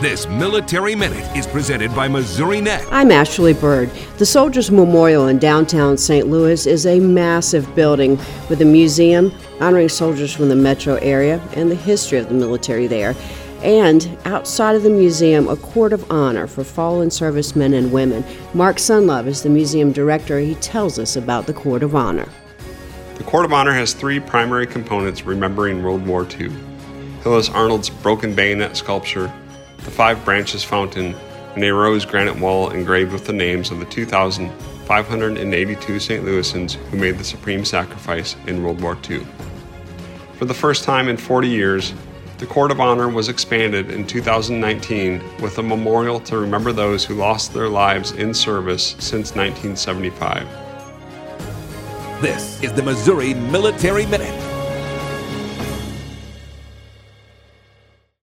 This Military Minute is presented by Missourinet. I'm Ashley Bird. The Soldiers Memorial in downtown St. Louis is a massive building with a museum honoring soldiers from the metro area and the history of the military there. And outside of the museum, a court of honor for fallen servicemen and women. Mark Sundlov is the museum director. He tells us about the court of honor. The Court of Honor has three primary components remembering World War II Hillis Arnold's broken bayonet sculpture, the Five Branches Fountain, and a rose granite wall engraved with the names of the 2,582 St. Louisans who made the supreme sacrifice in World War II. For the first time in 40 years, the Court of Honor was expanded in 2019 with a memorial to remember those who lost their lives in service since 1975. This is the Missouri Military Minute.